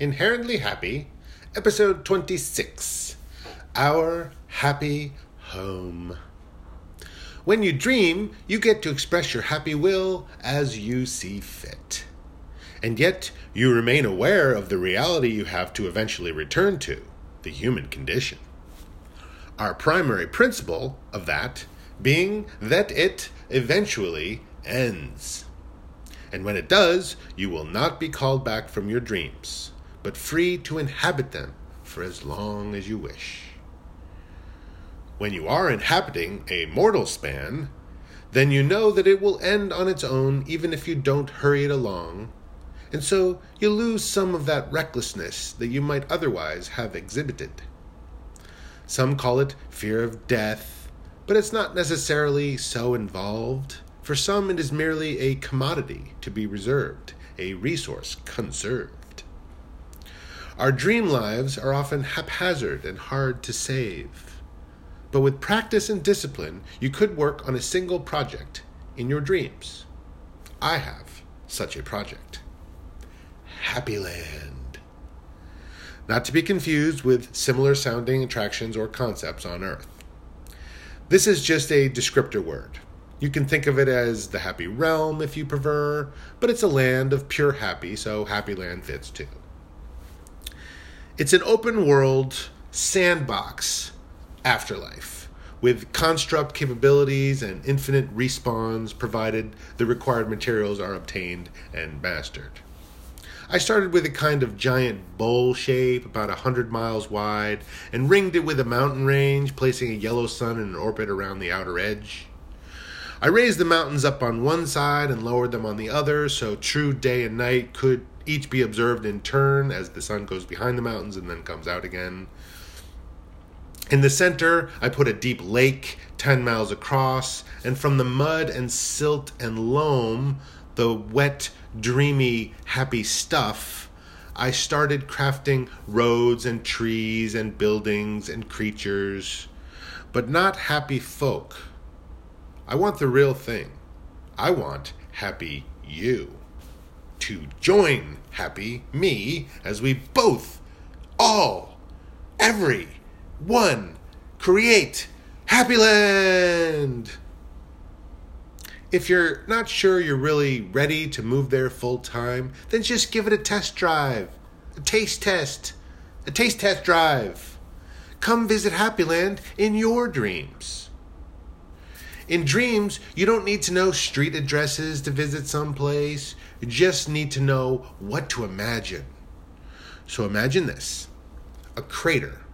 Inherently Happy, episode 26 Our Happy Home. When you dream, you get to express your happy will as you see fit. And yet, you remain aware of the reality you have to eventually return to the human condition. Our primary principle of that being that it eventually ends. And when it does, you will not be called back from your dreams but free to inhabit them for as long as you wish. When you are inhabiting a mortal span, then you know that it will end on its own even if you don't hurry it along, and so you lose some of that recklessness that you might otherwise have exhibited. Some call it fear of death, but it's not necessarily so involved. For some, it is merely a commodity to be reserved, a resource conserved. Our dream lives are often haphazard and hard to save. But with practice and discipline, you could work on a single project in your dreams. I have such a project Happy Land. Not to be confused with similar sounding attractions or concepts on Earth. This is just a descriptor word. You can think of it as the happy realm if you prefer, but it's a land of pure happy, so Happy Land fits too. It's an open world sandbox afterlife with construct capabilities and infinite respawns provided the required materials are obtained and mastered. I started with a kind of giant bowl shape about a hundred miles wide and ringed it with a mountain range, placing a yellow sun in an orbit around the outer edge. I raised the mountains up on one side and lowered them on the other so true day and night could each be observed in turn as the sun goes behind the mountains and then comes out again. In the center, I put a deep lake 10 miles across, and from the mud and silt and loam, the wet, dreamy, happy stuff, I started crafting roads and trees and buildings and creatures, but not happy folk. I want the real thing. I want happy you to join Happy Me as we both, all, every one create Happy Land. If you're not sure you're really ready to move there full time, then just give it a test drive, a taste test, a taste test drive. Come visit Happy Land in your dreams. In dreams, you don't need to know street addresses to visit someplace. You just need to know what to imagine. So imagine this a crater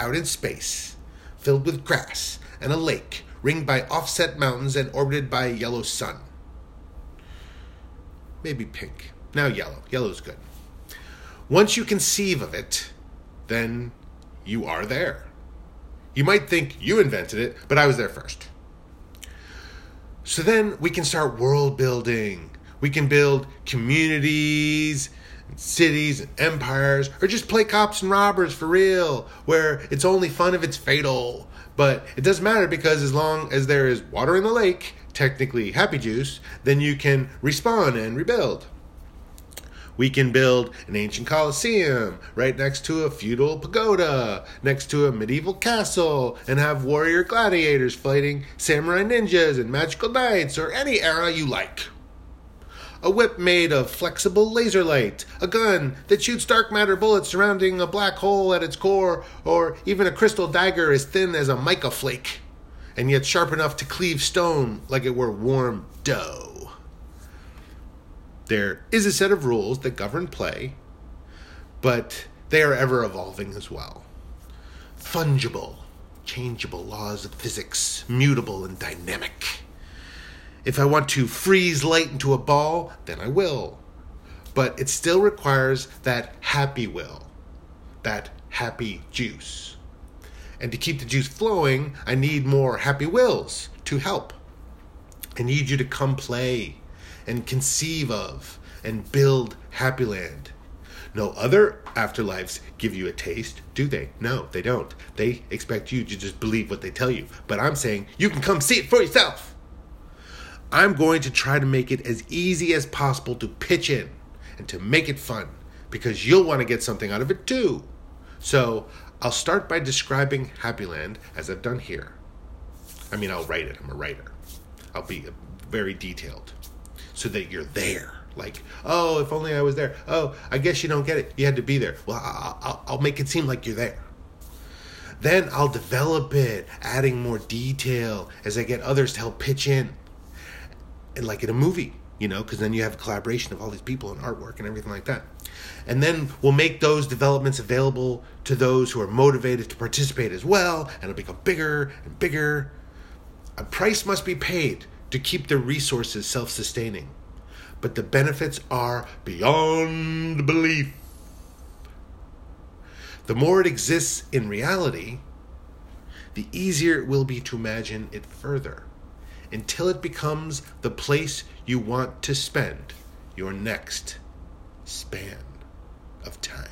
out in space, filled with grass and a lake ringed by offset mountains and orbited by a yellow sun. Maybe pink. Now yellow. Yellow's good. Once you conceive of it, then you are there. You might think you invented it, but I was there first. So then we can start world building. We can build communities, cities, and empires, or just play cops and robbers for real, where it's only fun if it's fatal. But it doesn't matter because as long as there is water in the lake, technically happy juice, then you can respawn and rebuild. We can build an ancient coliseum right next to a feudal pagoda, next to a medieval castle, and have warrior gladiators fighting samurai ninjas and magical knights or any era you like. A whip made of flexible laser light, a gun that shoots dark matter bullets surrounding a black hole at its core, or even a crystal dagger as thin as a mica flake, and yet sharp enough to cleave stone like it were warm dough. There is a set of rules that govern play, but they are ever evolving as well. Fungible, changeable laws of physics, mutable and dynamic. If I want to freeze light into a ball, then I will. But it still requires that happy will, that happy juice. And to keep the juice flowing, I need more happy wills to help. I need you to come play and conceive of and build Happy Land. No other afterlives give you a taste, do they? No, they don't. They expect you to just believe what they tell you. But I'm saying you can come see it for yourself. I'm going to try to make it as easy as possible to pitch in and to make it fun. because you'll want to get something out of it too. So I'll start by describing Happyland as I've done here. I mean, I'll write it, I'm a writer. I'll be very detailed so that you're there. Like, oh, if only I was there. Oh, I guess you don't get it. You had to be there. Well, I'll, I'll make it seem like you're there. Then I'll develop it, adding more detail as I get others to help pitch in. And like in a movie, you know, because then you have a collaboration of all these people and artwork and everything like that. And then we'll make those developments available to those who are motivated to participate as well, and it'll become bigger and bigger. A price must be paid to keep the resources self sustaining, but the benefits are beyond belief. The more it exists in reality, the easier it will be to imagine it further until it becomes the place you want to spend your next span of time.